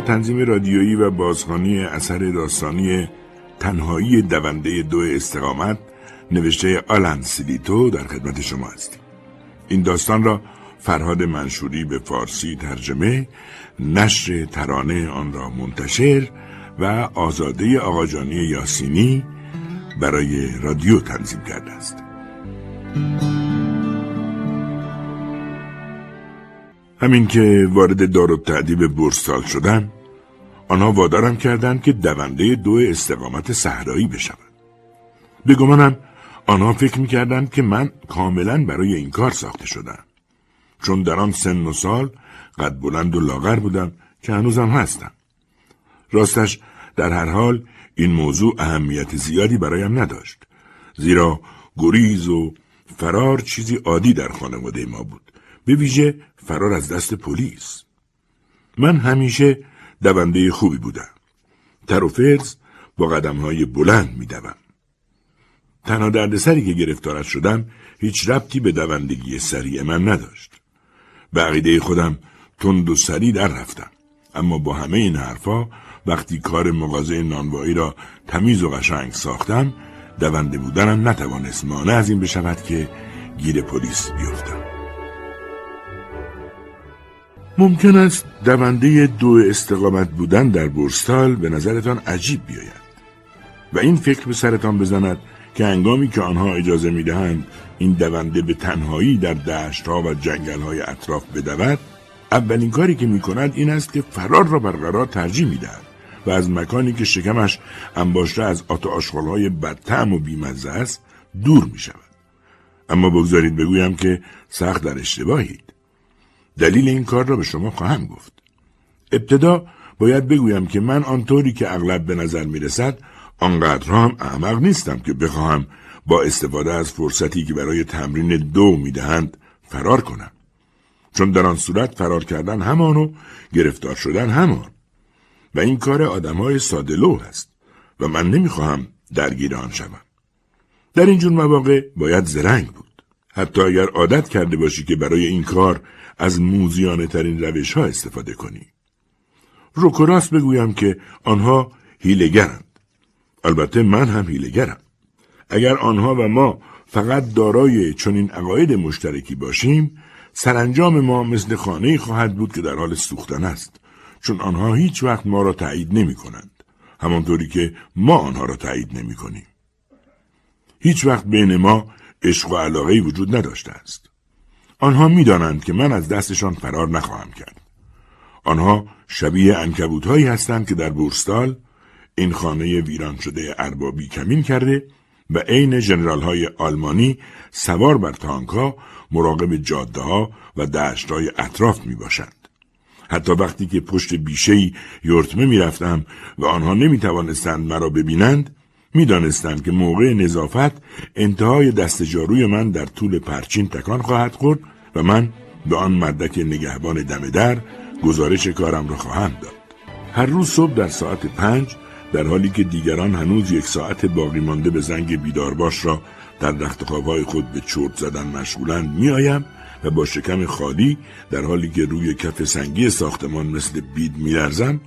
تنظیم رادیویی و بازخانی اثر داستانی تنهایی دونده دو استقامت نوشته آلن سیلیتو در خدمت شما هستیم. این داستان را فرهاد منشوری به فارسی ترجمه نشر ترانه آن را منتشر و آزاده آقاجانی یاسینی برای رادیو تنظیم کرده است. همین که وارد دار تعدیب برسال شدن آنها وادارم کردند که دونده دو استقامت صحرایی بشوم به گمانم آنها فکر می‌کردند که من کاملا برای این کار ساخته شدم. چون در آن سن و سال قد بلند و لاغر بودم که هنوزم هستم. راستش در هر حال این موضوع اهمیت زیادی برایم نداشت. زیرا گریز و فرار چیزی عادی در خانواده ما بود. به ویژه فرار از دست پلیس من همیشه دونده خوبی بودم تر و فرز با قدم های بلند می دوم. تنها دردسری که گرفتارت شدم هیچ ربطی به دوندگی سریع من نداشت. به عقیده خودم تند و سریع در رفتم. اما با همه این حرفا وقتی کار مغازه نانوایی را تمیز و قشنگ ساختم دونده بودنم نتوانست مانع از این بشود که گیر پلیس بیفتم. ممکن است دونده دو استقامت بودن در بورستال به نظرتان عجیب بیاید و این فکر به سرتان بزند که انگامی که آنها اجازه می‌دهند این دونده به تنهایی در دشتها و جنگلهای اطراف بدود اولین کاری که می کند این است که فرار را برقرار ترجیح می دهد و از مکانی که شکمش انباشته از آت آشغالهای بدتعم و بیمزه است دور می شود. اما بگذارید بگویم که سخت در اشتباهید. دلیل این کار را به شما خواهم گفت. ابتدا باید بگویم که من آنطوری که اغلب به نظر می رسد آنقدر هم احمق نیستم که بخواهم با استفاده از فرصتی که برای تمرین دو می‌دهند فرار کنم. چون در آن صورت فرار کردن همان و گرفتار شدن همان. و این کار آدم های سادلو است و من نمی‌خواهم درگیر آن شوم. در اینجور مواقع باید زرنگ بود. حتی اگر عادت کرده باشی که برای این کار از موزیانه ترین روش ها استفاده کنی. روکراس بگویم که آنها هیلگرند. البته من هم هیلگرم. اگر آنها و ما فقط دارای چنین عقاید مشترکی باشیم سرانجام ما مثل خانه خواهد بود که در حال سوختن است چون آنها هیچ وقت ما را تایید نمی کنند همانطوری که ما آنها را تایید نمی کنیم هیچ وقت بین ما عشق و علاقه وجود نداشته است آنها می‌دانند که من از دستشان فرار نخواهم کرد آنها شبیه انکبوت هایی هستند که در بورستال این خانه ویران شده اربابی کمین کرده و عین جنرال های آلمانی سوار بر تانک ها مراقب جاده ها و دشت های اطراف می باشند. حتی وقتی که پشت بیشهی یورتمه می رفتم و آنها نمی توانستند مرا ببینند می دانستند که موقع نظافت انتهای دست جاروی من در طول پرچین تکان خواهد خورد و من به آن مردک نگهبان دم در گزارش کارم را خواهم داد. هر روز صبح در ساعت پنج در حالی که دیگران هنوز یک ساعت باقی مانده به زنگ بیدارباش را در رخت خود به چرت زدن مشغولند میآیم و با شکم خالی در حالی که روی کف سنگی ساختمان مثل بید میلرزم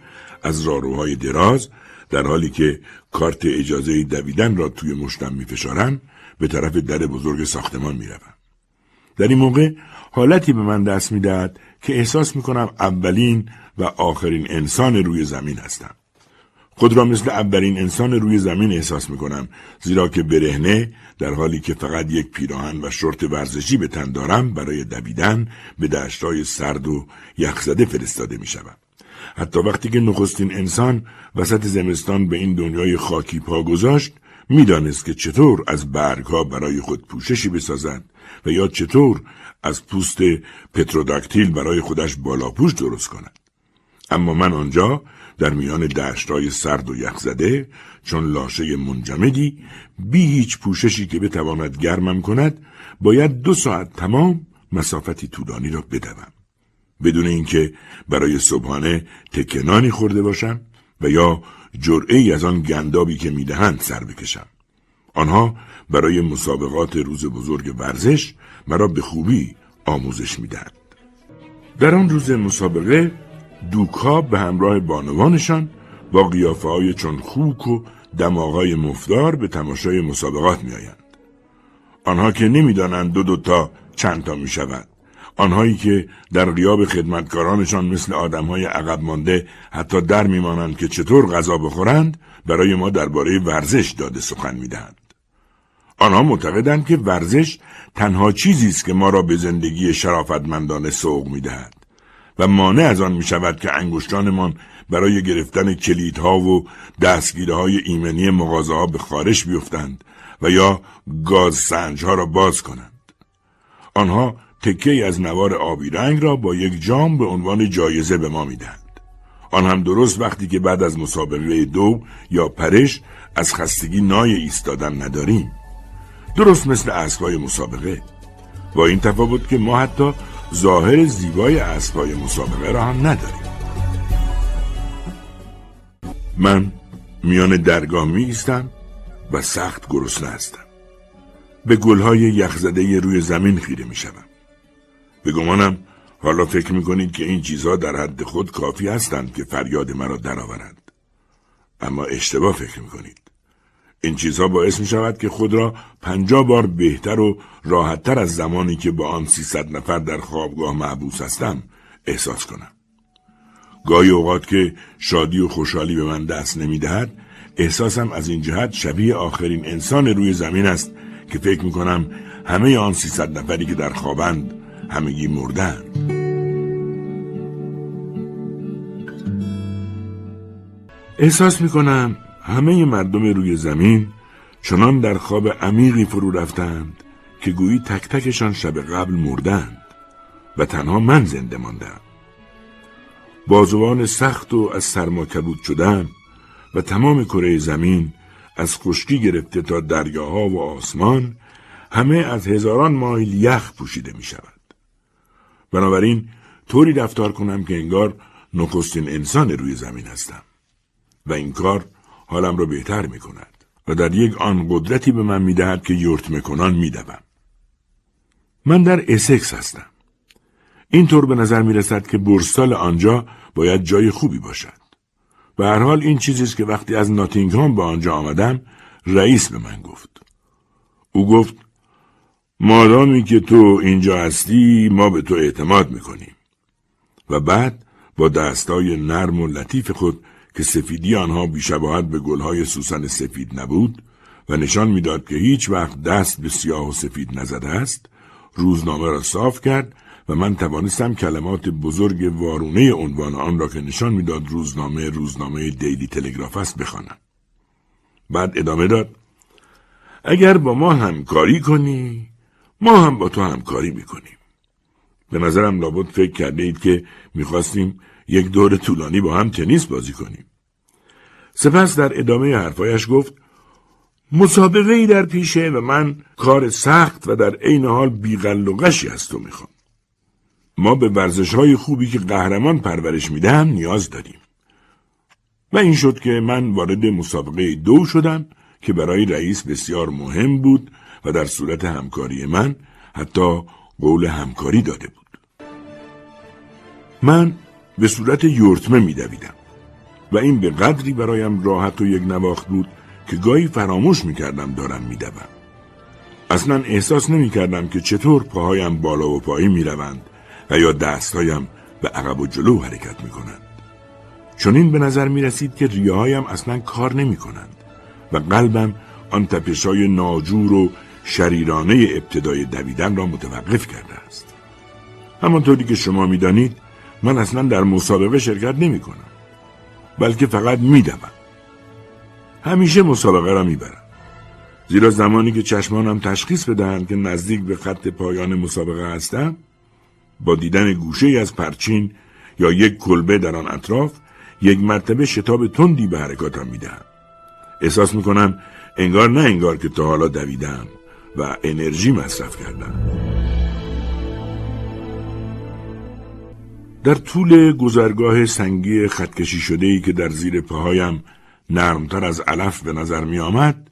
از راروهای دراز در حالی که کارت اجازه دویدن را توی مشتم میفشارم به طرف در بزرگ ساختمان می‌روم در این موقع حالتی به من دست می‌دهد که احساس می‌کنم اولین و آخرین انسان روی زمین هستم خود را مثل اولین انسان روی زمین احساس می کنم زیرا که برهنه در حالی که فقط یک پیراهن و شرط ورزشی به تن دارم برای دویدن به دشتای سرد و یخزده فرستاده می شدم. حتی وقتی که نخستین انسان وسط زمستان به این دنیای خاکی پا گذاشت می‌دانست که چطور از برگها برای خود پوششی بسازد و یا چطور از پوست پتروداکتیل برای خودش بالاپوش درست کند. اما من آنجا در میان دشتای سرد و یخزده چون لاشه منجمدی بی هیچ پوششی که بتواند گرمم کند باید دو ساعت تمام مسافتی طولانی را بدوم بدون اینکه برای صبحانه تکنانی خورده باشم و یا جرعه از آن گندابی که می‌دهند سر بکشم آنها برای مسابقات روز بزرگ ورزش مرا به خوبی آموزش می‌دهند در آن روز مسابقه دوکها به همراه بانوانشان با قیافه های چون خوک و دماغای مفدار به تماشای مسابقات می آیند. آنها که نمی‌دانند دو دوتا چند تا می شود. آنهایی که در غیاب خدمتکارانشان مثل آدمهای عقب مانده حتی در میمانند که چطور غذا بخورند برای ما درباره ورزش داده سخن می‌دهند. آنها معتقدند که ورزش تنها چیزی است که ما را به زندگی شرافتمندانه سوق می‌دهد و مانع از آن می شود که انگشتانمان برای گرفتن کلیدها و دستگیره های ایمنی مغازه ها به خارش بیفتند و یا گاز سنج ها را باز کنند. آنها تکه از نوار آبی رنگ را با یک جام به عنوان جایزه به ما می‌دهند. آن هم درست وقتی که بعد از مسابقه دو یا پرش از خستگی نای ایستادن نداریم. درست مثل اسبای مسابقه. با این تفاوت که ما حتی ظاهر زیبای اسبای مسابقه را هم نداریم. من میان درگاه می ایستم و سخت گرسنه هستم. به گلهای یخزده روی زمین خیره می شدم. به گمانم حالا فکر می کنید که این چیزها در حد خود کافی هستند که فریاد مرا درآورند. اما اشتباه فکر می کنید. این چیزها باعث می شود که خود را پنجا بار بهتر و راحتتر از زمانی که با آن سیصد نفر در خوابگاه معبوس هستم احساس کنم. گاهی اوقات که شادی و خوشحالی به من دست نمی دهد احساسم از این جهت شبیه آخرین انسان روی زمین است که فکر می کنم همه آن سیصد نفری که در خوابند همگی مردن احساس می کنم همه مردم روی زمین چنان در خواب عمیقی فرو رفتند که گویی تک تکشان شب قبل مردند و تنها من زنده ماندم. بازوان سخت و از سرما کبود شدم و تمام کره زمین از خشکی گرفته تا دریاها و آسمان همه از هزاران مایل یخ پوشیده می شود. بنابراین طوری رفتار کنم که انگار نخستین انسان روی زمین هستم و این کار حالم را بهتر می کند و در یک آن قدرتی به من می دهد که یورت میکنان می دوم. من در اسکس هستم. اینطور به نظر می رسد که برستال آنجا باید جای خوبی باشد. به هر حال این چیزی است که وقتی از ناتینگهام به آنجا آمدم رئیس به من گفت. او گفت مادامی که تو اینجا هستی ما به تو اعتماد می‌کنیم. و بعد با دستای نرم و لطیف خود که سفیدی آنها بیشباهت به گلهای سوسن سفید نبود و نشان می‌داد که هیچ وقت دست به سیاه و سفید نزده است روزنامه را صاف کرد و من توانستم کلمات بزرگ وارونه عنوان آن را که نشان می‌داد روزنامه روزنامه دیلی تلگراف است بخوانم بعد ادامه داد اگر با ما همکاری کنی ما هم با تو همکاری می‌کنیم به نظرم لابد فکر کرده اید که می‌خواستیم یک دور طولانی با هم تنیس بازی کنیم. سپس در ادامه حرفایش گفت مسابقه ای در پیشه و من کار سخت و در عین حال بیغل و از تو می‌خوام. ما به ورزش های خوبی که قهرمان پرورش می‌دهم نیاز داریم. و این شد که من وارد مسابقه دو شدم که برای رئیس بسیار مهم بود و در صورت همکاری من حتی قول همکاری داده بود. من به صورت یورتمه میدویدم و این به قدری برایم راحت و یک نواخت بود که گاهی فراموش می‌کردم دارم میدوم اصلا احساس نمی‌کردم که چطور پاهایم بالا و پایین می‌روند و یا دستهایم به عقب و جلو حرکت می‌کنند چون این به نظر می رسید که ریاهایم اصلا کار نمی کنند و قلبم آن تپشای ناجور و شریرانه ابتدای دویدن را متوقف کرده است. همانطوری که شما می‌دانید من اصلا در مسابقه شرکت نمی کنم بلکه فقط میدوم. همیشه مسابقه را می‌برم. زیرا زمانی که چشمانم تشخیص بدهند که نزدیک به خط پایان مسابقه هستم با دیدن گوشه از پرچین یا یک کلبه در آن اطراف یک مرتبه شتاب تندی به حرکاتم می‌دهم. احساس می‌کنم انگار نه انگار که تا حالا دویدم و انرژی مصرف کردم در طول گذرگاه سنگی خطکشی شده ای که در زیر پاهایم نرمتر از علف به نظر می آمد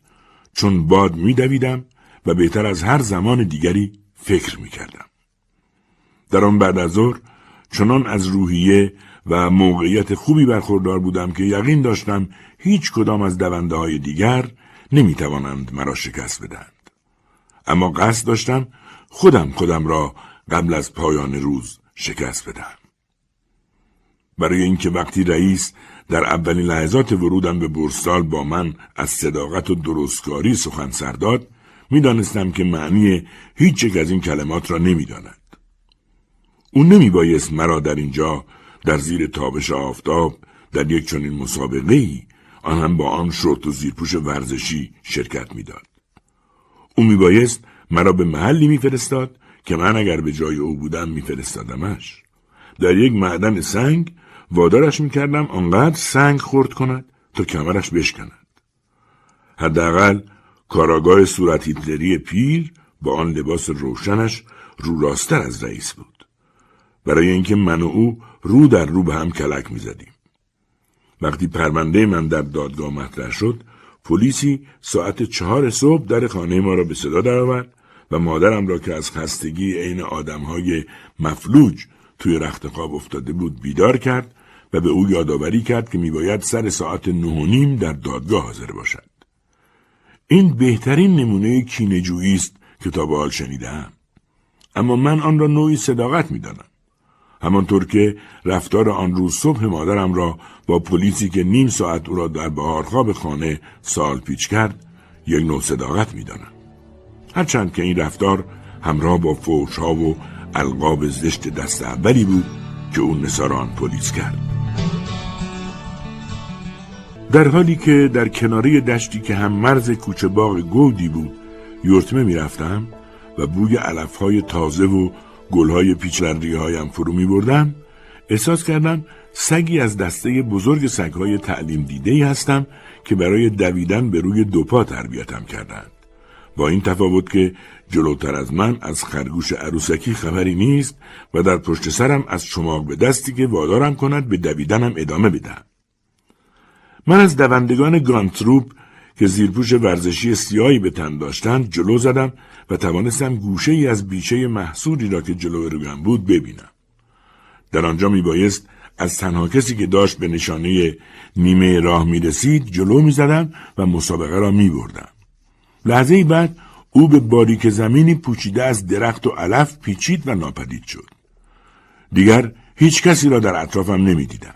چون باد می دویدم و بهتر از هر زمان دیگری فکر می کردم. در آن بعد از ظهر چنان از روحیه و موقعیت خوبی برخوردار بودم که یقین داشتم هیچ کدام از دونده های دیگر نمی توانند مرا شکست بدهند. اما قصد داشتم خودم خودم را قبل از پایان روز شکست بدهم. برای اینکه وقتی رئیس در اولین لحظات ورودم به بورسال با من از صداقت و درستکاری سخن سر داد می‌دانستم که معنی هیچ یک از این کلمات را نمی‌داند او نمی بایست مرا در اینجا در زیر تابش آفتاب در یک چنین مسابقه ای آن هم با آن شورت و زیرپوش ورزشی شرکت می‌داد. او میبایست مرا به محلی میفرستاد که من اگر به جای او بودم میفرستادمش. در یک معدن سنگ وادارش می‌کردم آنقدر سنگ خورد کند تا کمرش بشکند. حداقل کاراگاه صورت هیتلری پیر با آن لباس روشنش رو راستر از رئیس بود. برای اینکه من و او رو در رو به هم کلک می‌زدیم. وقتی پرونده من در دادگاه مطرح شد پلیسی ساعت چهار صبح در خانه ما را به صدا درآورد و مادرم را که از خستگی عین آدمهای مفلوج توی رخت خواب افتاده بود بیدار کرد و به او یادآوری کرد که میباید سر ساعت نه و نیم در دادگاه حاضر باشد. این بهترین نمونه کینجویی است که تا به حال. اما من آن را نوعی صداقت می‌دانم. همانطور که رفتار آن روز صبح مادرم را با پلیسی که نیم ساعت او را در بهارخواب خانه سال پیچ کرد یک نوع صداقت می‌دانم. هرچند که این رفتار همراه با ها و القاب زشت دست اولی بود که او نصار آن پلیس کرد. در حالی که در کناری دشتی که هم مرز کوچه باغ گودی بود یورتمه می‌رفتم و بوی علفهای تازه و گلهای پیچلندری هایم فرو می بردم احساس کردم سگی از دسته بزرگ سگهای تعلیم دیده هستم که برای دویدن به روی دو پا تربیتم کردند. با این تفاوت که جلوتر از من از خرگوش عروسکی خبری نیست و در پشت سرم از چماق به دستی که وادارم کند به دویدنم ادامه بدهم. من از دوندگان گانتروپ که زیرپوش ورزشی سیاهی به تن داشتند جلو زدم و توانستم گوشه ای از بیشه محصولی را که جلو رویم بود ببینم. در آنجا می بایست از تنها کسی که داشت به نشانه نیمه راه می رسید جلو می زدم و مسابقه را می بردم. لحظه بعد او به باریک زمینی پوچیده از درخت و علف پیچید و ناپدید شد. دیگر هیچ کسی را در اطرافم نمی دیدم.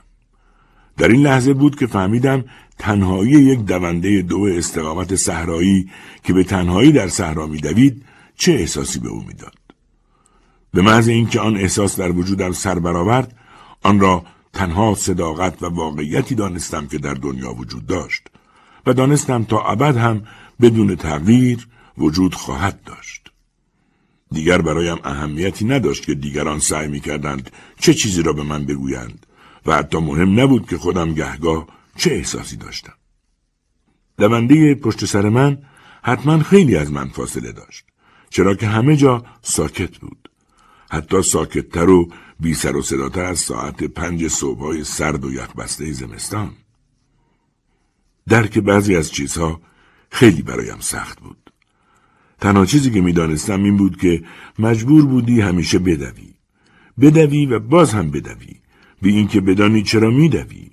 در این لحظه بود که فهمیدم تنهایی یک دونده دو استقامت صحرایی که به تنهایی در صحرا میدوید چه احساسی به او می‌داد؟ به محض اینکه آن احساس در وجودم سر برآورد آن را تنها صداقت و واقعیتی دانستم که در دنیا وجود داشت و دانستم تا ابد هم بدون تغییر وجود خواهد داشت. دیگر برایم اهمیتی نداشت که دیگران سعی می‌کردند چه چیزی را به من بگویند و حتی مهم نبود که خودم گهگاه چه احساسی داشتم؟ دونده پشت سر من حتما خیلی از من فاصله داشت چرا که همه جا ساکت بود. حتی ساکتتر و بی سر و صداتر از ساعت پنج صبحهای سرد و یخبسته زمستان. درک بعضی از چیزها خیلی برایم سخت بود. تنها چیزی که می‌دانستم این بود که مجبور بودی همیشه بدوی. بدوی و باز هم بدوی. بی اینکه بدانی چرا میدوی.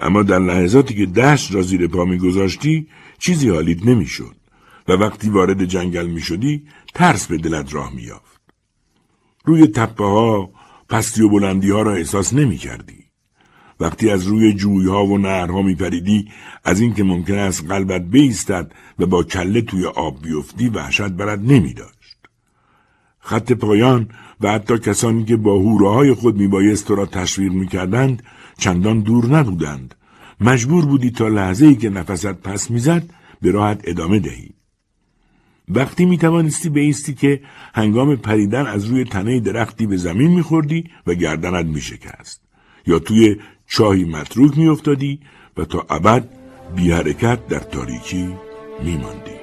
اما در لحظاتی که دشت را زیر پا میگذاشتی چیزی حالیت نمی‌شد و وقتی وارد جنگل می‌شدی ترس به دلت راه میافت روی تپه ها پستی و بلندی ها را احساس نمی کردی. وقتی از روی جوی ها و نهرها می پریدی از اینکه ممکن است قلبت بیستد و با کله توی آب بیفتی وحشت برد نمی داشت. خط پایان و حتی کسانی که با هوره های خود میبایست تو را تشویق می‌کردند چندان دور نبودند. مجبور بودی تا لحظه ای که نفست پس می‌زد به راحت ادامه دهی. وقتی می توانستی بیستی که هنگام پریدن از روی تنه درختی به زمین میخوردی و گردنت میشکست. یا توی چاهی متروک میافتادی و تا ابد بی حرکت در تاریکی میماندی.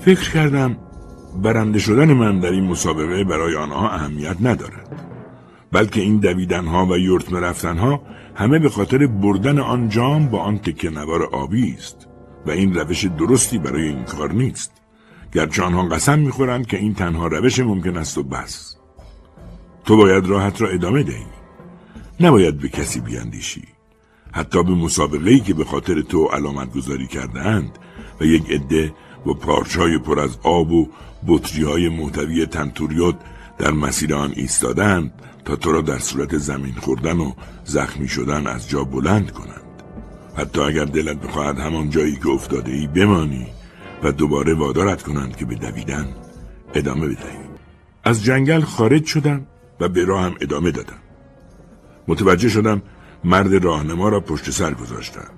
فکر کردم برنده شدن من در این مسابقه برای آنها اهمیت ندارد. بلکه این دویدنها و یورتم رفتنها همه به خاطر بردن آن جام با آن تکه نوار آبی است و این روش درستی برای این کار نیست. گرچه آنها قسم می‌خورند که این تنها روش ممکن است و بس. تو باید راحت را ادامه دهی. نباید به کسی بیاندیشی. حتی به مسابقه که به خاطر تو علامت گذاری کرده اند و یک عده با پارچای پر از آب و بطری های محتوی تنتوریوت در مسیر آن ایستادند تا تو را در صورت زمین خوردن و زخمی شدن از جا بلند کنند. حتی اگر دلت بخواهد همان جایی که افتاده ای بمانی و دوباره وادارت کنند که به دویدن ادامه بدهی. از جنگل خارج شدم و به راهم ادامه دادم. متوجه شدم مرد راهنما را پشت سر گذاشتم.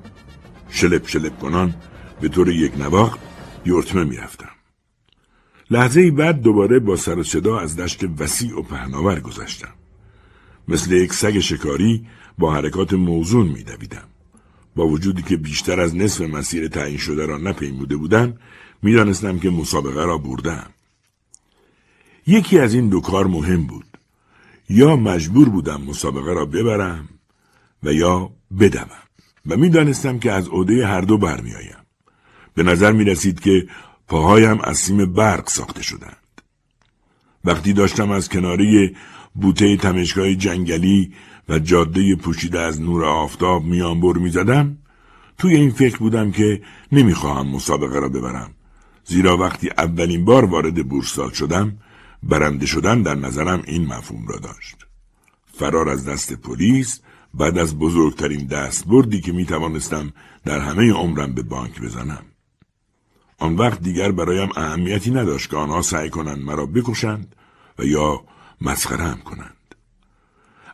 شلپ شلپ کنان به طور یک نواخت یورتمه می‌رفتم. لحظه بعد دوباره با سر و صدا از دشت وسیع و پهناور گذشتم. مثل یک سگ شکاری با حرکات موزون میدویدم. با وجودی که بیشتر از نصف مسیر تعیین شده را نپیموده بودم می‌دانستم که مسابقه را بردم. یکی از این دو کار مهم بود. یا مجبور بودم مسابقه را ببرم و یا بدوم. و می‌دانستم که از عده هر دو برمیآیم. به نظر می رسید که پاهایم از سیم برق ساخته شدند. وقتی داشتم از کناری بوته تمشگاه جنگلی و جاده پوشیده از نور آفتاب میانبر می‌زدم توی این فکر بودم که نمی‌خواهم مسابقه را ببرم. زیرا وقتی اولین بار وارد بورسال شدم برنده شدن در نظرم این مفهوم را داشت. فرار از دست پلیس بعد از بزرگترین دست بردی که می توانستم در همه عمرم به بانک بزنم. آن وقت دیگر برایم اهمیتی نداشت که آنها سعی کنند مرا بکشند و یا مسخرم کنند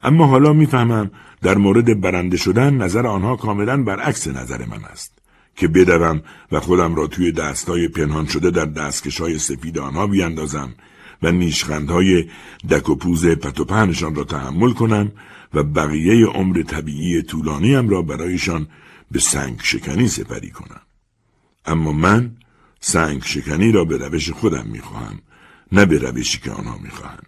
اما حالا می‌فهمم در مورد برنده شدن نظر آنها کاملا برعکس نظر من است که بدوم و خودم را توی دستای پنهان شده در دستکشای سفید آنها بیاندازم و نیشخندهای دک و پوز پتوپهنشان را تحمل کنم و بقیه عمر طبیعی طولانیم را برایشان به سنگ شکنی سپری کنم. اما من سنگ شکنی را به روش خودم می‌خواهم نه به روشی که آنها می‌خواهند.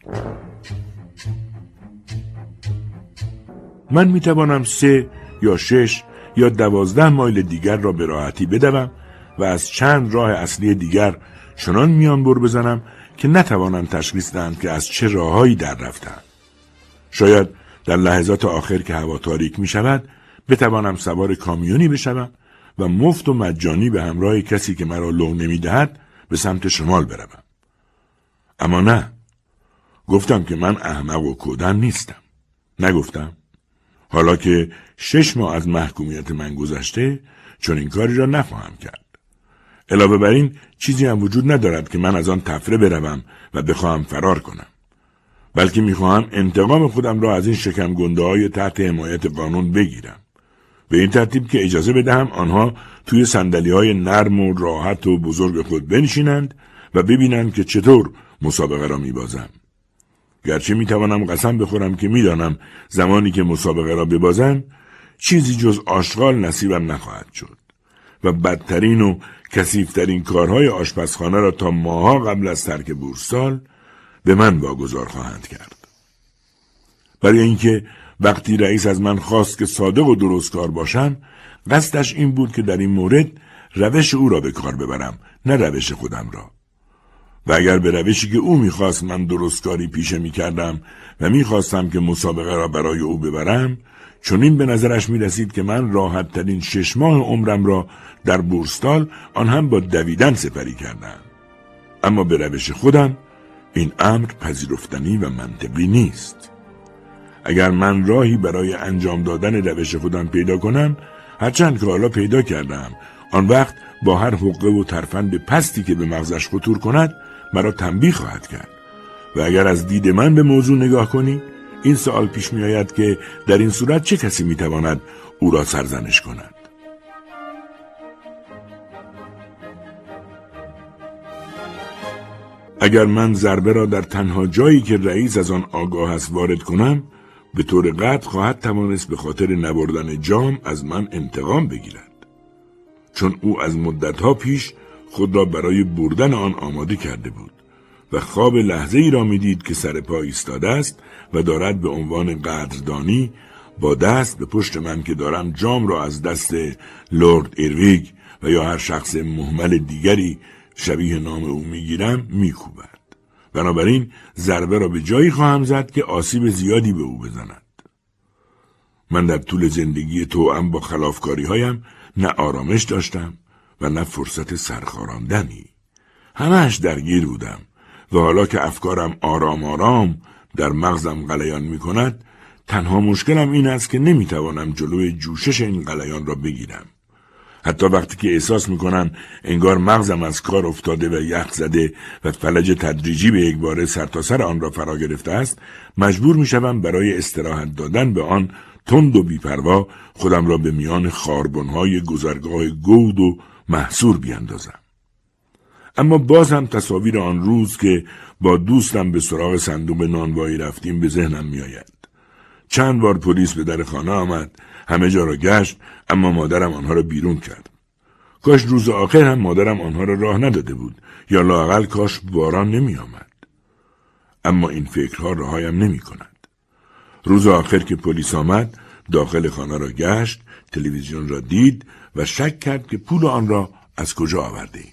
من می‌توانم سه یا شش یا دوازده مایل دیگر را به راحتی بدوم و از چند راه اصلی دیگر چنان میان بر بزنم که نتوانم تشخیص دهم که از چه راههایی در رفتم. شاید در لحظات آخر که هوا تاریک می شود بتوانم سوار کامیونی بشوم و مفت و مجانی به همراه کسی که مرا لو نمی دهد به سمت شمال بروم. اما نه. گفتم که من احمق و کودن نیستم. نگفتم. حالا که شش ماه از محکومیت من گذشته چون این کاری را نخواهم کرد. علاوه بر این چیزی هم وجود ندارد که من از آن تفره بروم و بخواهم فرار کنم. بلکه می‌خواهم انتقام خودم را از این شکم گنده های تحت حمایت قانون بگیرم. به این ترتیب که اجازه بدهم آنها توی سندلی های نرم و راحت و بزرگ خود بنشینند و ببینند که چطور مسابقه را میبازم. گرچه می‌توانم قسم بخورم که می‌دانم زمانی که مسابقه را ببازم چیزی جز آشغال نصیبم نخواهد شد و بدترین و کسیفترین کارهای آشپزخانه را تا ماها قبل از ترک بورسال به من واگذار خواهند کرد. برای اینکه وقتی رئیس از من خواست که صادق و درست کار باشم قصدش این بود که در این مورد روش او را به کار ببرم نه روش خودم را. و اگر به روشی که او می‌خواست من درست کاری پیشه می‌کردم و می‌خواستم که مسابقه را برای او ببرم چون این به نظرش می‌رسید که من راحت ترین شش ماه عمرم را در بورستال آن هم با دویدن سپری کردم. اما به روش خودم این امر پذیرفتنی و منطقی نیست. اگر من راهی برای انجام دادن روش خودم پیدا کنم هرچند که حالا پیدا کردم آن وقت با هر حقه و ترفند پستی که به مغزش خطور کند مرا تنبیه خواهد کرد. و اگر از دید من به موضوع نگاه کنی این سوال پیش می آید که در این صورت چه کسی می تواند او را سرزنش کند؟ اگر من ضربه را در تنها جایی که رئیس از آن آگاه است وارد کنم به طور قطع خواهد توانست به خاطر نبردن جام از من انتقام بگیرد. چون او از مدتها پیش خود را برای بردن آن آماده کرده بود و خواب لحظه ای را می‌دید که سر پا ایستاده است و دارد به عنوان قدردانی با دست به پشت من که دارم جام را از دست لورد ایرویگ و یا هر شخص محمل دیگری شبیه نام او می‌گیرم میکوبد. بنابراین ضربه را به جایی خواهم زد که آسیب زیادی به او بزند. من در طول زندگی توام با خلافکاری هایم نه آرامش داشتم و نه فرصت سرخاراندنی. همهش درگیر بودم و حالا که افکارم آرام آرام در مغزم غلیان می کند تنها مشکلم این است که نمی‌توانم جلوی جوشش این غلیان را بگیرم. حتی وقتی که احساس می‌کنم انگار مغزم از کار افتاده و یخ زده و فلج تدریجی به یک باره سرتاسر آن را فرا گرفته است مجبور می‌شوم برای استراحت دادن به آن تند و بیپروا خودم را به میان خاربنهای گذرگاه گود و محصور بیاندازم. اما باز هم تصاویر آن روز که با دوستم به سراغ صندوق نانوایی رفتیم به ذهنم میآید. چند بار پلیس به در خانه آمد همه جا را گشت اما مادرم آنها را بیرون کرد کاش روز آخر هم مادرم آنها را راه نداده بود یا لاقل کاش باران نمی آمد. اما این فکرها راهایم نمی کند. روز آخر که پلیس آمد داخل خانه را گشت تلویزیون را دید و شک کرد که پول آن را از کجا آورده ایم.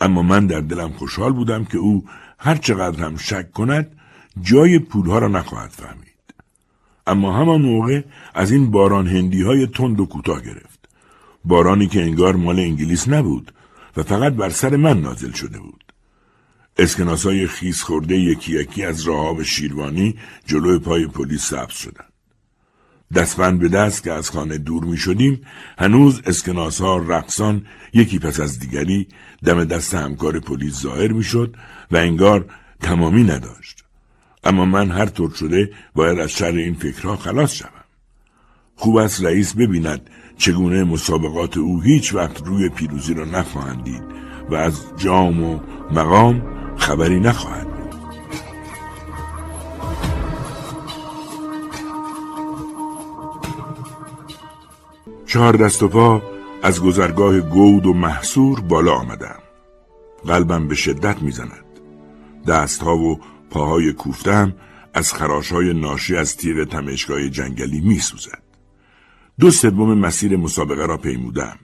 اما من در دلم خوشحال بودم که او هر چقدر هم شک کند جای پولها را نخواهد فهمید. اما همان موقع از این باران هندی های تند و کوتاه گرفت. بارانی که انگار مال انگلیس نبود و فقط بر سر من نازل شده بود. اسکناس های خیس خورده یکی یکی از راه شیروانی جلوی پای پلیس سبز شدند. دستبند به دست که از خانه دور می شدیم هنوز اسکناس ها رقصان یکی پس از دیگری دم دست همکار پلیس ظاهر می شد و انگار تمامی نداشت. اما من هر طور شده باید از شر این فکرها خلاص شوم. خوب است رئیس ببیند چگونه مسابقات او هیچ وقت روی پیروزی را نخواهند دید و از جام و مقام خبری نخواهد. چهار دست و پا از گذرگاه گود و محصور بالا آمدم. قلبم به شدت می‌زند. دستها و پاهای کوفتم از خراشهای ناشی از تیر تمشگاه جنگلی می سوزد. دو سوم مسیر مسابقه را پیمودم.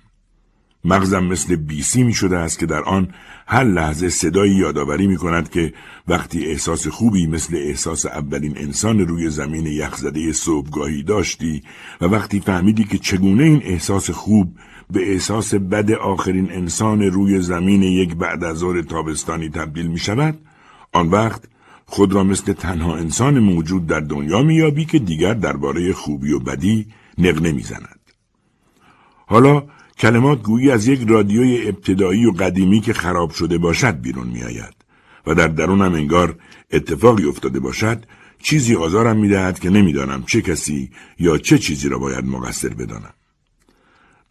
مغزم مثل بیسی می شده است که در آن هر لحظه صدایی یادآوری می کند که وقتی احساس خوبی مثل احساس اولین انسان روی زمین یخزده صبحگاهی داشتی و وقتی فهمیدی که چگونه این احساس خوب به احساس بد آخرین انسان روی زمین یک بعد از تابستانی تبدیل می شود آن وقت خود را مثل تنها انسان موجود در دنیا میابی که دیگر درباره خوبی و بدی نقنه می‌زند. حالا کلمات گویی از یک رادیوی ابتدایی و قدیمی که خراب شده باشد بیرون میآید و در درونم انگار اتفاقی افتاده باشد چیزی آزارم می‌دهد که نمی‌دانم چه کسی یا چه چیزی را باید مقصر بدانم.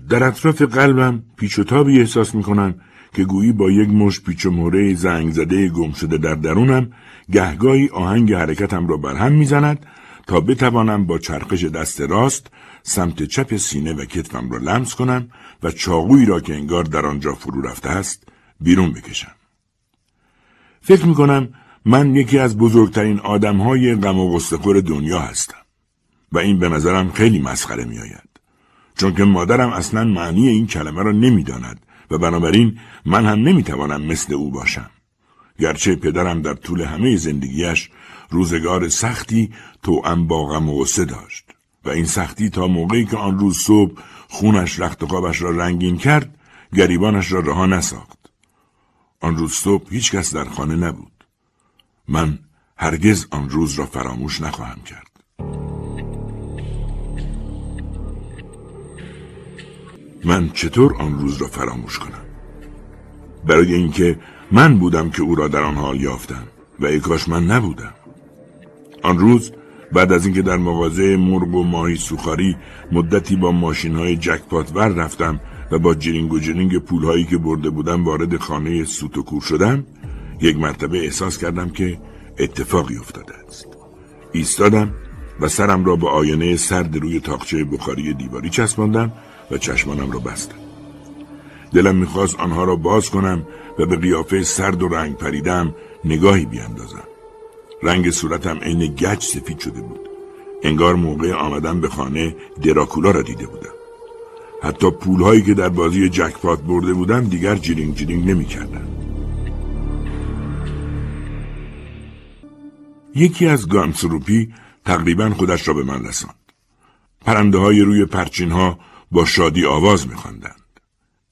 در اطراف قلبم پیچ و تابی احساس می‌کنم که گویی با یک مش پیچ و موره زنگ زده گم شده در درونم گهگاهی آهنگ حرکتم را برهم می‌زند تا بتوانم با چرخش دست راست سمت چپ سینه و کتفم را لمس کنم و چاقویی را که انگار در آنجا فرو رفته است بیرون بکشم. فکر می کنم من یکی از بزرگترین آدمهای غم و دنیا هستم و این به نظرم خیلی مسخره می آید. چون که مادرم اصلا معنی این کلمه را نمی‌داند و بنابراین من هم نمی‌توانم مثل او باشم. گرچه پدرم در طول همه زندگیش روزگار سختی تو با غم و داشت و این سختی تا موقعی که آن روز صبح خونش رخت خوابش را رنگین کرد گریبانش را رها نساخت. آن روز صبح هیچ کس در خانه نبود. من هرگز آن روز را فراموش نخواهم کرد. من چطور آن روز را فراموش کنم؟ برای اینکه من بودم که او را در آن حال یافتم و ای کاش من نبودم. آن روز بعد از اینکه در مغازه مرغ و ماهی سوخاری مدتی با ماشین های جکپات ور رفتم و با جرینگ و جرینگ پول هایی که برده بودم وارد خانه سوت و کور شدم یک مرتبه احساس کردم که اتفاقی افتاده است. ایستادم و سرم را به آینه سرد روی تاقچه بخاری دیواری چسباندم و چشمانم را بستم دلم می‌خواست آنها را باز کنم و به قیافه سرد و رنگ پریدم نگاهی بیاندازم رنگ صورتم عین گچ سفید شده بود انگار موقع آمدن به خانه دراکولا را دیده بودم حتی پولهایی که در بازی جکپات برده بودم دیگر جیرینگ جیرینگ نمی کردن. یکی از گانسروپی تقریبا خودش را به من رساند. پرنده های روی پرچین ها با شادی آواز میخواندند.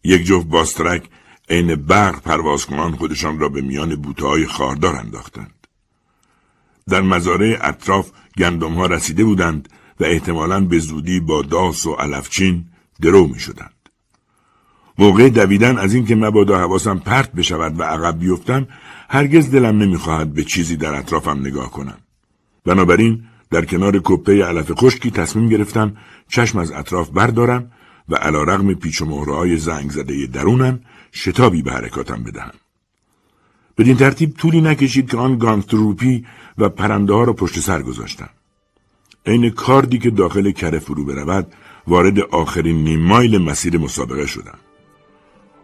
یک جفت باسترک عین برق پرواز کنان خودشان را به میان بوته های خاردار انداختند. در مزارع اطراف گندم ها رسیده بودند و احتمالاً به زودی با داس و علفچین درو می شدند. موقع دویدن از اینکه مبادا حواسم پرت بشود و عقب بیفتم هرگز دلم نمی‌خواهد به چیزی در اطرافم نگاه کنم. بنابراین در کنار کپه علف خشکی تصمیم گرفتم چشم از اطراف بردارم و علا رغم پیچ و مهرهای زنگ زده درونم شتابی به حرکاتم بدهم. بدین ترتیب طولی نکشید که آن گانگتروپی و پرنده ها را پشت سر گذاشتم. عین کاردی که داخل کره فرو برود وارد آخرین نیم مایل مسیر مسابقه شدم.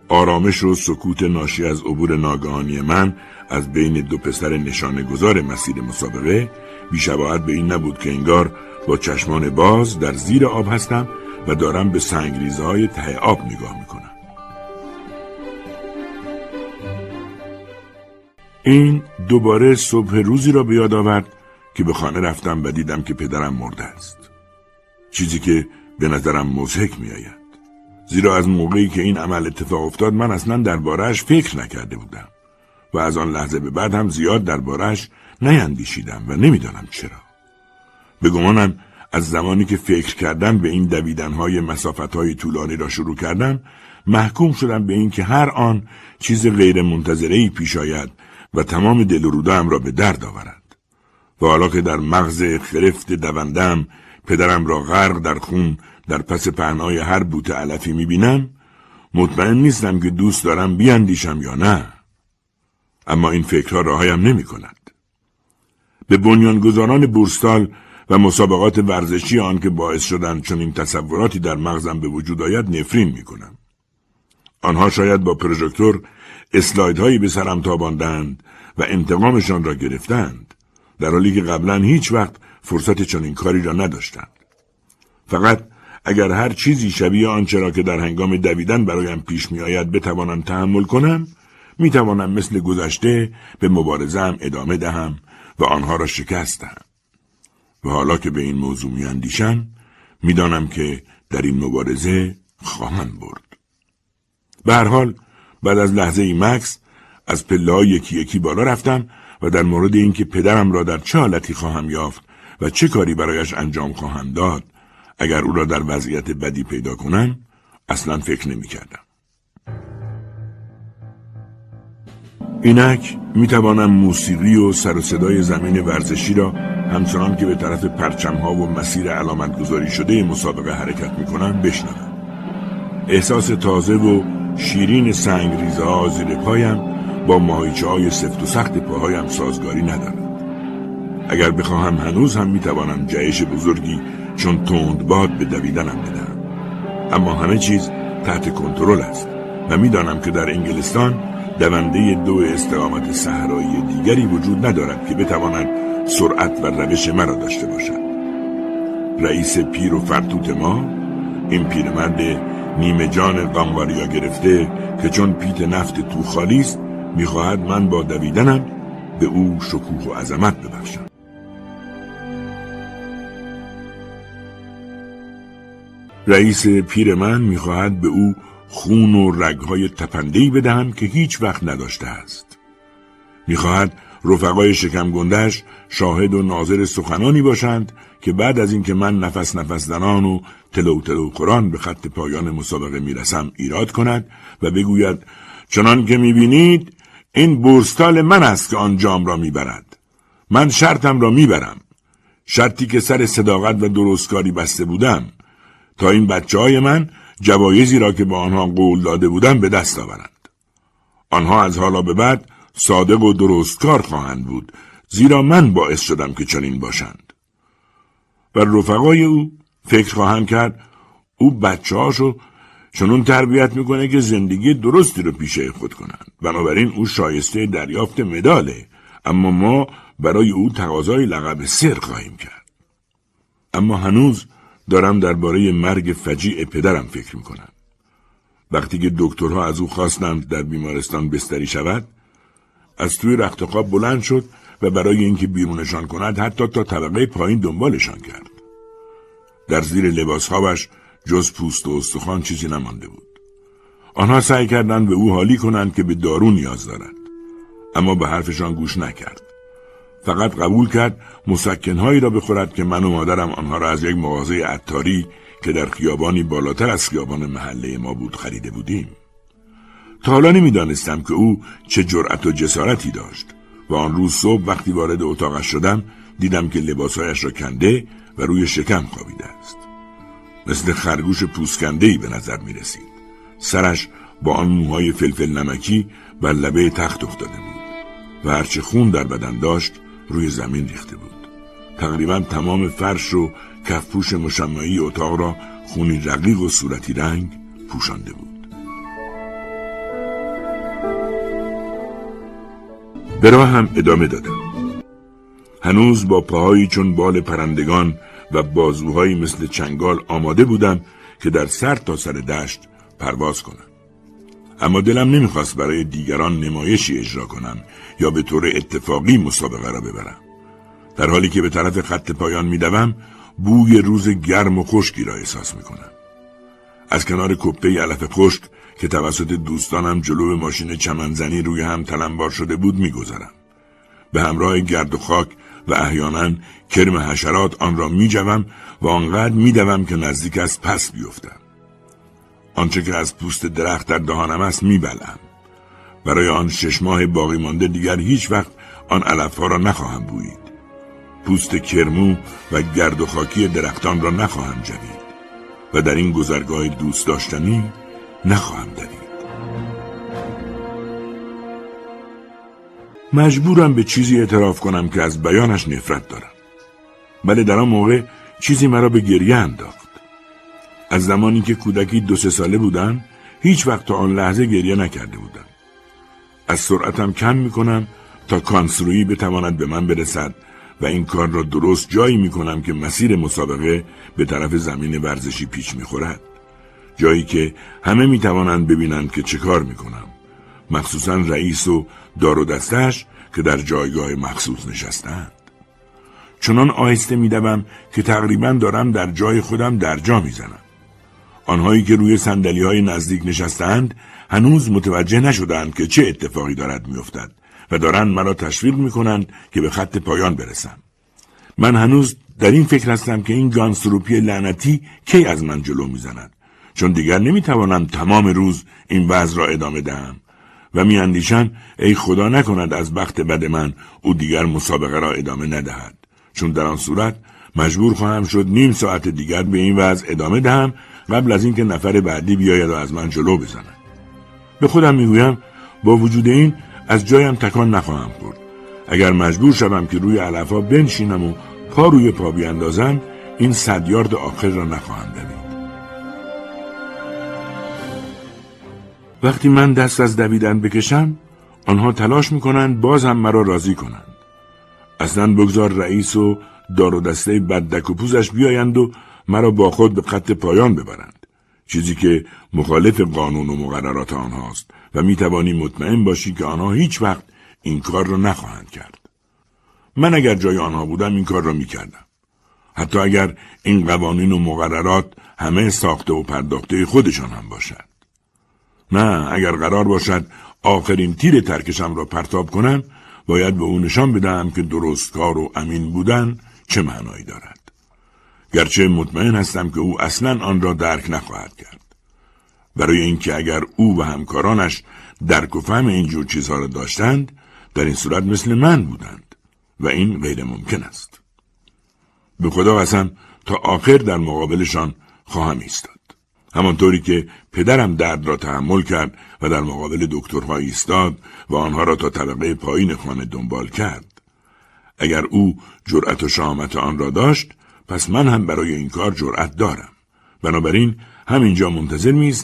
آرامش و سکوت ناشی از عبور ناگهانی من از بین دو پسر نشانه گذار مسیر مسابقه بیشباهت به این نبود که انگار با چشمان باز در زیر آب هستم و دارم به سنگریزه های ته آب نگاه می‌کنم. این دوباره صبح روزی را به یاد آورد که به خانه رفتم و دیدم که پدرم مرده است. چیزی که به نظرم مزهک می آید. زیرا از موقعی که این عمل اتفاق افتاد من اصلا دربارهش فکر نکرده بودم و از آن لحظه به بعد هم زیاد دربارهش نیندیشیدم و نمی‌دانم چرا. به گمانم از زمانی که فکر کردم به این دویدنهای مسافتهای طولانی را شروع کردم محکوم شدم به اینکه هر آن چیز غیر منتظره پیش آید و تمام دل و را به درد آورد. و حالا که در مغز خرفت دوندم پدرم را غرق در خون در پس پهنای هر بوت علفی می‌بینم مطمئن نیستم که دوست دارم بیاندیشم یا نه. اما این فکرها راهایم نمی کند به بنیانگذاران بورستال و مسابقات ورزشی آن که باعث شدن چون این تصوراتی در مغزم به وجود آید نفرین می کنم. آنها شاید با پروژکتور اسلایدهایی به سرم تاباندند و انتقامشان را گرفتند در حالی که قبلا هیچ وقت فرصت چنین کاری را نداشتند. فقط اگر هر چیزی شبیه آنچه را که در هنگام دویدن برایم پیش می آید بتوانم تحمل کنم می توانم مثل گذشته به مبارزم ادامه دهم و آنها را شکست. و حالا که به این موضوع می اندیشم می دانم که در این مبارزه خواهم برد. به حال بعد از لحظه ای مکس از پله یکی یکی بالا رفتم و در مورد اینکه پدرم را در چه حالتی خواهم یافت و چه کاری برایش انجام خواهم داد اگر او را در وضعیت بدی پیدا کنم اصلا فکر نمی کردم. اینک می توانم موسیقی و سر و صدای زمین ورزشی را همچنان که به طرف پرچم ها و مسیر علامت گذاری شده مسابقه حرکت می کنم بشنوم. احساس تازه و شیرین سنگ ریزه ها زیر پایم با ماهیچه های سفت و سخت پاهایم سازگاری ندارد. اگر بخواهم هنوز هم می توانم جهش بزرگی چون تند باد به دویدنم بدم. اما همه چیز تحت کنترل است و می‌دانم که در انگلستان دونده دو استقامت صحرایی دیگری وجود ندارد که بتواند سرعت و روش مرا داشته باشد. رئیس پیر و فرتوت ما این پیرمرد نیمه جان گرفته که چون پیت نفت تو خالی است می‌خواهد من با دویدنم به او شکوه و عظمت ببخشم. رئیس پیر من می‌خواهد به او خون و رگهای تپندهی بدهم که هیچ وقت نداشته است. می‌خواهد رفقای شکم گندش شاهد و ناظر سخنانی باشند که بعد از اینکه من نفس نفس زنان و تلو تلو قرآن به خط پایان مسابقه می‌رسم ایراد کند و بگوید چنان که می‌بینید این بورستال من است که آن جام را می‌برد. من شرطم را می‌برم. شرطی که سر صداقت و درستکاری بسته بودم تا این بچه های من جوایزی را که به آنها قول داده بودم به دست آورند. آنها از حالا به بعد صادق و درستکار خواهند بود زیرا من باعث شدم که چنین باشند. و رفقای او فکر خواهند کرد او بچه هاشو چنون تربیت می‌کنه که زندگی درستی رو پیشه خود کنند. بنابراین او شایسته دریافت مداله اما ما برای او تقاضای لقب سر خواهیم کرد. اما هنوز دارم درباره مرگ فجیع پدرم فکر می‌کنم. وقتی که دکترها از او خواستند در بیمارستان بستری شود، از توی رخت خواب بلند شد و برای اینکه بیرونشان کند حتی تا طبقه پایین دنبالشان کرد. در زیر لباسهاش جز پوست و استخوان چیزی نمانده بود. آنها سعی کردند به او حالی کنند که به دارو نیاز دارد. اما به حرفشان گوش نکرد. فقط قبول کرد مسکنهایی را بخورد که من و مادرم آنها را از یک مغازه عطاری که در خیابانی بالاتر از خیابان محله ما بود خریده بودیم. تا حالا نمی‌دانستم که او چه جرأت و جسارتی داشت و آن روز صبح وقتی وارد اتاقش شدم دیدم که لباسهایش را کنده و روی شکم خوابیده است. مثل خرگوش پوسکندهی به نظر می رسید. سرش با آن موهای فلفل نمکی بر لبه تخت افتاده بود و هرچه خون در بدن داشت روی زمین ریخته بود. تقریبا تمام فرش و کفپوش مشمعی اتاق را خونی رقیق و صورتی رنگ پوشانده بود. به هم ادامه دادم. هنوز با پاهایی چون بال پرندگان و بازوهایی مثل چنگال آماده بودم که در سر تا سر دشت پرواز کنم. اما دلم نمی‌خواست برای دیگران نمایشی اجرا کنم یا به طور اتفاقی مسابقه را ببرم. در حالی که به طرف خط پایان میدوم بوی روز گرم و خشکی را احساس می‌کنم. از کنار کپه علف خشک که توسط دوستانم جلو ماشین چمنزنی روی هم تلمبار شده بود میگذرم. به همراه گرد و خاک و احیانا کرم حشرات آن را میجوم و آنقدر میدوم که نزدیک از پس بیفتم. آنچه که از پوست درخت در دهانم است میبلم. برای آن شش ماه باقی مانده دیگر هیچ وقت آن علفها را نخواهم بویید. پوست کرمو و گرد و خاکی درختان را نخواهم جوید و در این گذرگاه دوست داشتنی نخواهم دوید. مجبورم به چیزی اعتراف کنم که از بیانش نفرت دارم. ولی در آن موقع چیزی مرا به گریه انداخت. از زمانی که کودکی دو سه ساله بودم هیچ وقت تا آن لحظه گریه نکرده بودم. از سرعتم کم می‌کنم تا کانسرویی بتواند به من برسد و این کار را درست جایی می‌کنم که مسیر مسابقه به طرف زمین ورزشی پیش می‌خورد. جایی که همه می‌توانند ببینند که چه کار می‌کنم. مخصوصا رئیس و دار و دستش که در جایگاه مخصوص نشستند. چنان آهسته میدوم که تقریبا دارم در جای خودم در جا می‌زنم. آنهایی که روی سندلی های نزدیک نشستند هنوز متوجه نشدند که چه اتفاقی دارد میافتد و دارند مرا تشویق می‌کنند که به خط پایان برسم. من هنوز در این فکر هستم که این گانسروپی لعنتی کی از من جلو می‌زند. چون دیگر نمی‌توانم تمام روز این وضع را ادامه دهم و میاندیشم ای خدا نکند از بخت بد من او دیگر مسابقه را ادامه ندهد. چون در آن صورت مجبور خواهم شد نیم ساعت دیگر به این وضع ادامه دهم قبل از اینکه نفر بعدی بیاید و از من جلو بزند. به خودم می‌گویم با وجود این از جایم تکان نخواهم خورد. اگر مجبور شوم که روی علفها بنشینم و پا روی پا بیاندازم این صد آخر را نخواهم دوید. وقتی من دست از دویدن بکشم آنها تلاش می‌کنند باز هم مرا راضی کنند. اصلا بگذار رئیس و دار و دسته بددک و پوزش بیایند و مرا با خود به خط پایان ببرند. چیزی که مخالف قانون و مقررات آنهاست و می‌توانی مطمئن باشی که آنها هیچ وقت این کار را نخواهند کرد. من اگر جای آنها بودم این کار را می‌کردم. حتی اگر این قوانین و مقررات همه ساخته و پرداخته خودشان هم باشد. نه اگر قرار باشد آخرین تیر ترکشم را پرتاب کنم باید به او نشان بدهم که درست کار و امین بودن چه معنایی دارد. گرچه مطمئن هستم که او اصلا آن را درک نخواهد کرد. برای اینکه اگر او و همکارانش درک و فهم اینجور چیزها را داشتند در این صورت مثل من بودند و این غیر ممکن است. به خدا قسم تا آخر در مقابلشان خواهم ایستاد. همانطوری که پدرم درد را تحمل کرد و در مقابل دکترها ایستاد و آنها را تا طبقه پایین خانه دنبال کرد. اگر او جرأت و شامت آن را داشت پس من هم برای این کار جرأت دارم. بنابراین همینجا منتظر می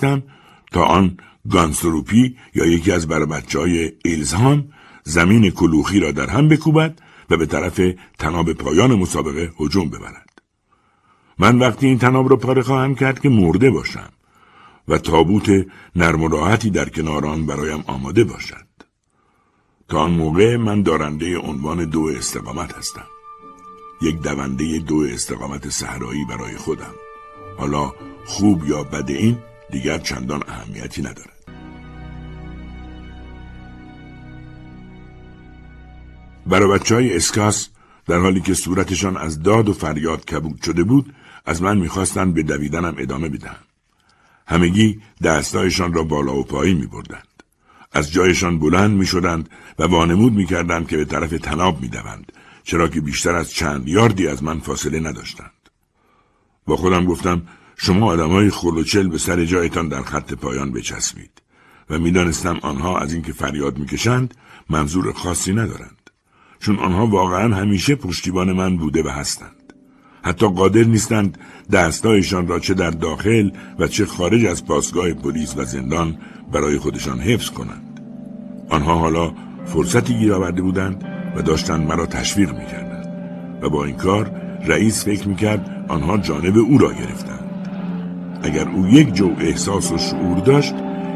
تا آن گانسروپی یا یکی از بربچه های ایلزهام زمین کلوخی را در هم بکوبد و به طرف تناب پایان مسابقه هجوم ببرد. من وقتی این تناب را پاره خواهم کرد که مرده باشم و تابوت نرم و راحتی در کنار آن برایم آماده باشد. تا آن موقع من دارنده عنوان دو استقامت هستم. یک دونده دو استقامت صحرایی برای خودم. حالا خوب یا بد این دیگر چندان اهمیتی ندارد. برای بچه های اسکاس در حالی که صورتشان از داد و فریاد کبود شده بود از من می‌خواستند به دویدنم ادامه بدهم. همگی دستایشان را بالا و پایین می بردند. از جایشان بلند می شدند و وانمود می کردند که به طرف تناب می دوند چرا که بیشتر از چند یاردی از من فاصله نداشتند. با خودم گفتم شما آدمای خلوچل به سر جایتان در خط پایان بچسبید و می‌دانستم آنها از اینکه فریاد می‌کشند منظور خاصی ندارند. چون آنها واقعا همیشه پشتیبان من بوده و هستند. حتی قادر نیستند دستایشان را چه در داخل و چه خارج از پاسگاه پلیس و زندان برای خودشان حفظ کنند. آنها حالا فرصتی گیر آورده بودند و داشتند مرا تشویق می‌کردند. و با این کار رئیس فکر می‌کرد آنها جانب او را گرفتند. اگر او یک جو احساس و شعور داشت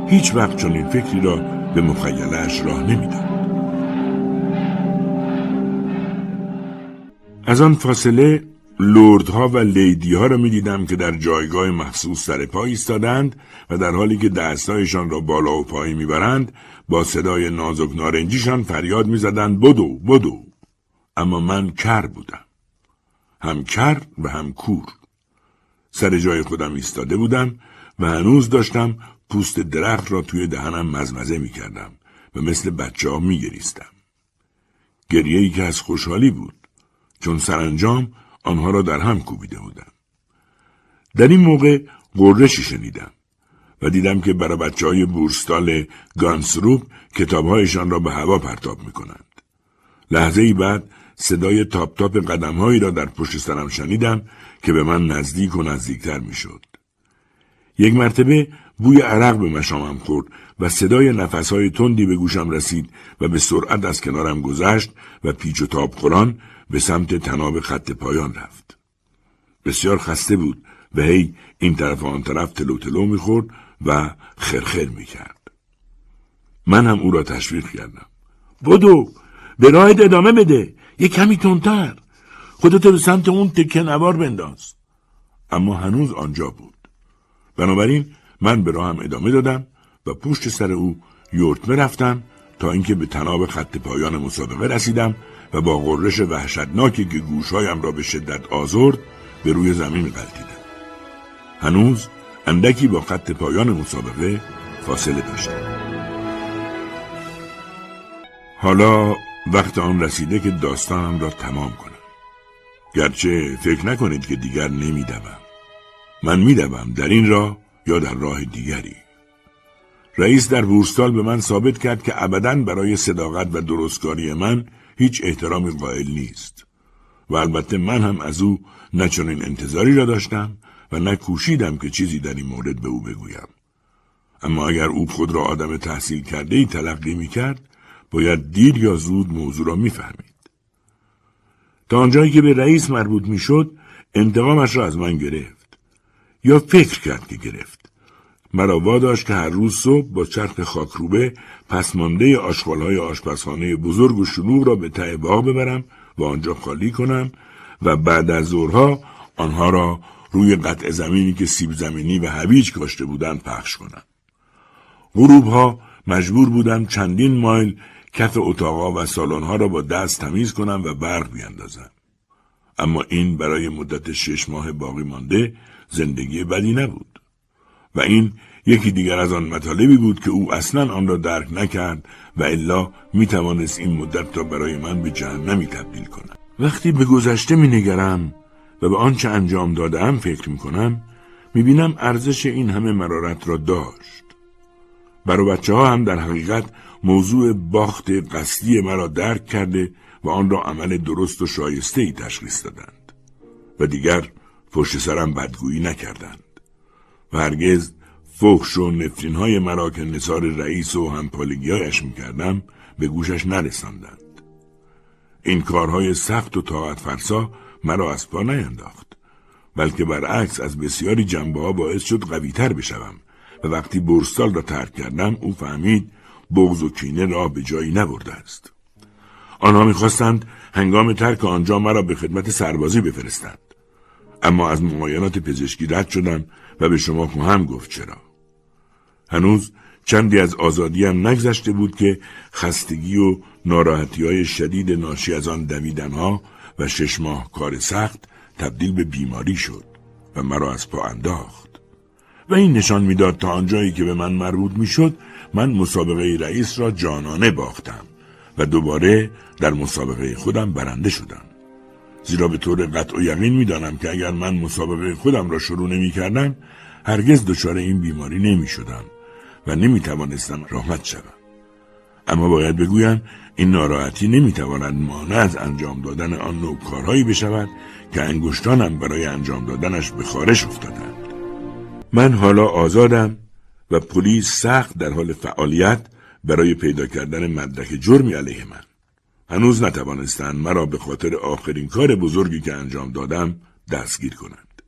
هیچ وقت چنین فکری را به مخیلش راه نمی‌داد. از آن فاصله لردها و لیدیها را می دیدم که در جایگاه مخصوص سر پا ایستادند و در حالی که دستایشان را بالا و پایین می‌برند با صدای نازک نارنجیشان فریاد می‌زدند بدو بدو اما من کر بودم هم کر و هم کور سر جای خودم ایستاده بودم و هنوز داشتم پوست درخت را توی دهنم مزمزه می کردم و مثل بچه ها می. گریه ای که از خوشحالی بود چون سرانجام آنها را در هم کوبیده بودم. در این موقع قررشی شنیدم و دیدم که برای بچه های بورستال گانسروپ کتابهایشان را به هوا پرتاب می کنند. لحظه ای بعد صدای تاپ تاپ قدمهایی را در پشت سرم شنیدم که به من نزدیک و نزدیکتر می شد. یک مرتبه بوی عرق به مشامم خورد و صدای نفسهای تندی به گوشم رسید و به سرعت از کنارم گذشت و پیچ و تاب خوران به سمت تناب خط پایان رفت. بسیار خسته بود و هی این طرف و آن طرف تلو تلو می‌خورد و خرخر می‌کرد. من هم او را تشویق کردم. بدو به راهت ادامه بده. یه کمی تندتر. خودتو به سمت اون تکه نوار بنداز. اما هنوز آنجا بود. بنابراین من به راهم ادامه دادم و پشت سر او یورتمه رفتم تا اینکه به تناب خط پایان مسابقه رسیدم و با غرش وحشتناکی که گوشهایم را به شدت آزرد به روی زمین غلطیدم هنوز اندکی با خط پایان مسابقه فاصله داشتم حالا وقت آن رسیده که داستانم را تمام کنم. گرچه فکر نکنید که دیگر نمیدوم. من میدوم در این راه یا در راه دیگری. رئیس در بورستال به من ثابت کرد که ابدا برای صداقت و درستکاری من هیچ احترامی قائل نیست. و البته من هم از او نه چنین انتظاری را داشتم و نه کوشیدم که چیزی در این مورد به او بگویم اما اگر او خود را آدم تحصیل کرده ای تلقی می کرد باید دیر یا زود موضوع را می‌فهمید. تا آنجایی که به رئیس مربوط می‌شد انتقامش را از من گرفت. یا فکر کرد که گرفت. مرا واداشت که هر روز صبح با چرخ خاکروبه پسمانده آشغالهای آشپزخانه بزرگ و شلوغ را به ته باغ ببرم و آنجا خالی کنم و بعد از ظهرها آنها را روی قطع زمینی که سیب زمینی و هویج کاشته بودند پخش کنم. غروبها مجبور بودم چندین مایل کف اتاقا و سالن‌ها را با دست تمیز کنم و برق بیاندازم. اما این برای مدت شش ماه باقی مانده زندگی بدی نبود. و این یکی دیگر از آن مطالبی بود که او اصلا آن را درک نکرد و الا می توانست این مدت را برای من به جهنمی تبدیل کنم. وقتی به گذشته می نگرم و به آنچه انجام دادم فکر می کنم می بینم ارزش این همه مرارت را داشت. برای بچه ها هم در حقیقت موضوع باخت قصدی مرا درک کرده و آن را عمل درست و شایسته ای تشخیص دادند و دیگر پشت سرم بدگویی نکردند و هرگز فخش و نفرین های مرا که نصار رئیس و همپالگیایش می‌کردم به گوشش نرساندند این کارهای سخت و طاقت فرسا مرا از پا نینداخت بلکه برعکس از بسیاری جنبه ها باعث شد قویتر بشوم و وقتی بورستال را ترک کردم او فهمید بغض و کینه را به جایی نبرده است. آنها می‌خواستند هنگام ترک آنجا مرا به خدمت سربازی بفرستند. اما از معاینات پزشکی رد شدم و به شما خواهم گفت چرا. هنوز چندی از آزادیم نگذشته بود که خستگی و ناراحتی های شدید ناشی از آن دویدنها و شش ماه کار سخت تبدیل به بیماری شد و مرا از پا انداخت. و این نشان می‌داد تا آنجایی که به من مربوط می‌شد من مسابقه رئیس را جانانه باختم و دوباره در مسابقه خودم برنده شدم. زیرا به طور قطع و یقین می‌دانم که اگر من مسابقه خودم را شروع نمی کردم هرگز دچار این بیماری نمی شدم و نمی توانستم راحت شوم. اما باید بگویم این ناراحتی نمی تواند مانع از انجام دادن آن نوع کارهایی بشود که انگشتانم برای انجام دادنش به خارش افتادند. من حالا آزادم و پلیس سخت در حال فعالیت برای پیدا کردن مدرک جرمی علیه من. هنوز نتوانستند مرا به خاطر آخرین کار بزرگی که انجام دادم دستگیر کنند.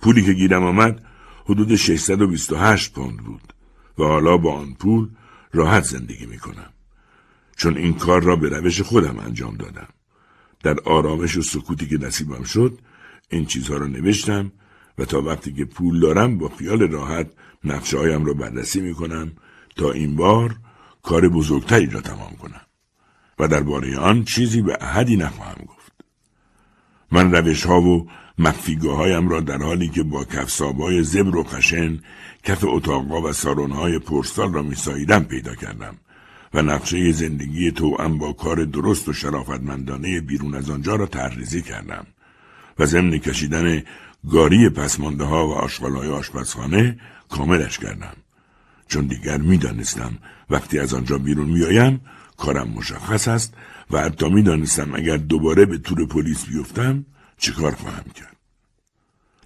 پولی که گیرم آمد حدود 628 پوند بود و حالا با آن پول راحت زندگی می کنم. چون این کار را به روش خودم انجام دادم. در آرامش و سکوتی که نصیبم شد این چیزها را نوشتم و تا وقتی که پول دارم با خیال راحت نقشه هایم را بررسی می کنم تا این بار کار بزرگتری را تمام کنم و درباره آن چیزی به احدی نخواهم گفت. من روش ها و مخفیگاه هایم را در حالی که با کفسابای زبر و خشن کف اتاقها و سارونهای پرسال را میساییدم پیدا کردم و نقشه زندگی توأم با کار درست و شرافتمندانه بیرون از آنجا را تحریزی کردم و ضمن کشیدن گاری پسمانده ها و آشغالهای آشپزخانه کاملش کردم. چون دیگر می‌دانستم وقتی از آنجا بیرون میآیم کارم مشخص است و حتی می‌دانستم اگر دوباره به تور پلیس بیفتم چیکار خواهم کرد.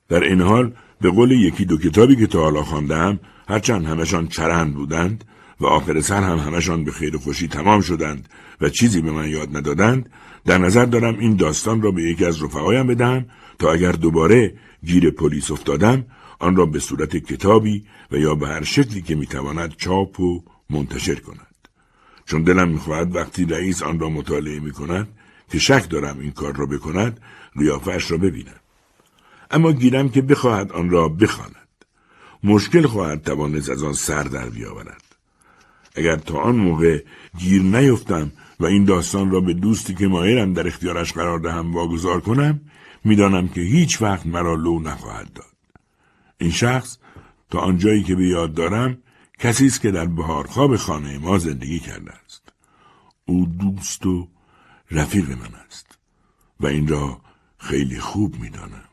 در این حال به قول یکی دو کتابی که تا حالا خواندم هرچند همشان چرند بودند و آخر سر هم همشان به خیر و خوشی تمام شدند و چیزی به من یاد ندادند در نظر دارم این داستان را به یکی از رفقایم بدهم تا اگر دوباره گیر پلیس افتادم آن را به صورت کتابی و یا به هر شکلی که می‌تواند چاپ و منتشر کند. چون دلم می‌خواهد وقتی رئیس آن را مطالعه می‌کند که شک دارم این کار را بکند قیافش را ببینم. اما گیرم که بخواهد آن را بخواند. مشکل خواهد توانست از آن سر در بیاورد. اگر تا آن موقع گیر نیفتم و این داستان را به دوستی که مایرم در اختیارش قرار دهم واگذار کنم می‌دانم که هیچ وقت مرا لو نخواهد داد. این شخص تا آنجایی که به یاد دارم کسی است که در بهارخواب خانه ما زندگی کرده است. او دوست و رفیق من است و این را خیلی خوب می‌دانم.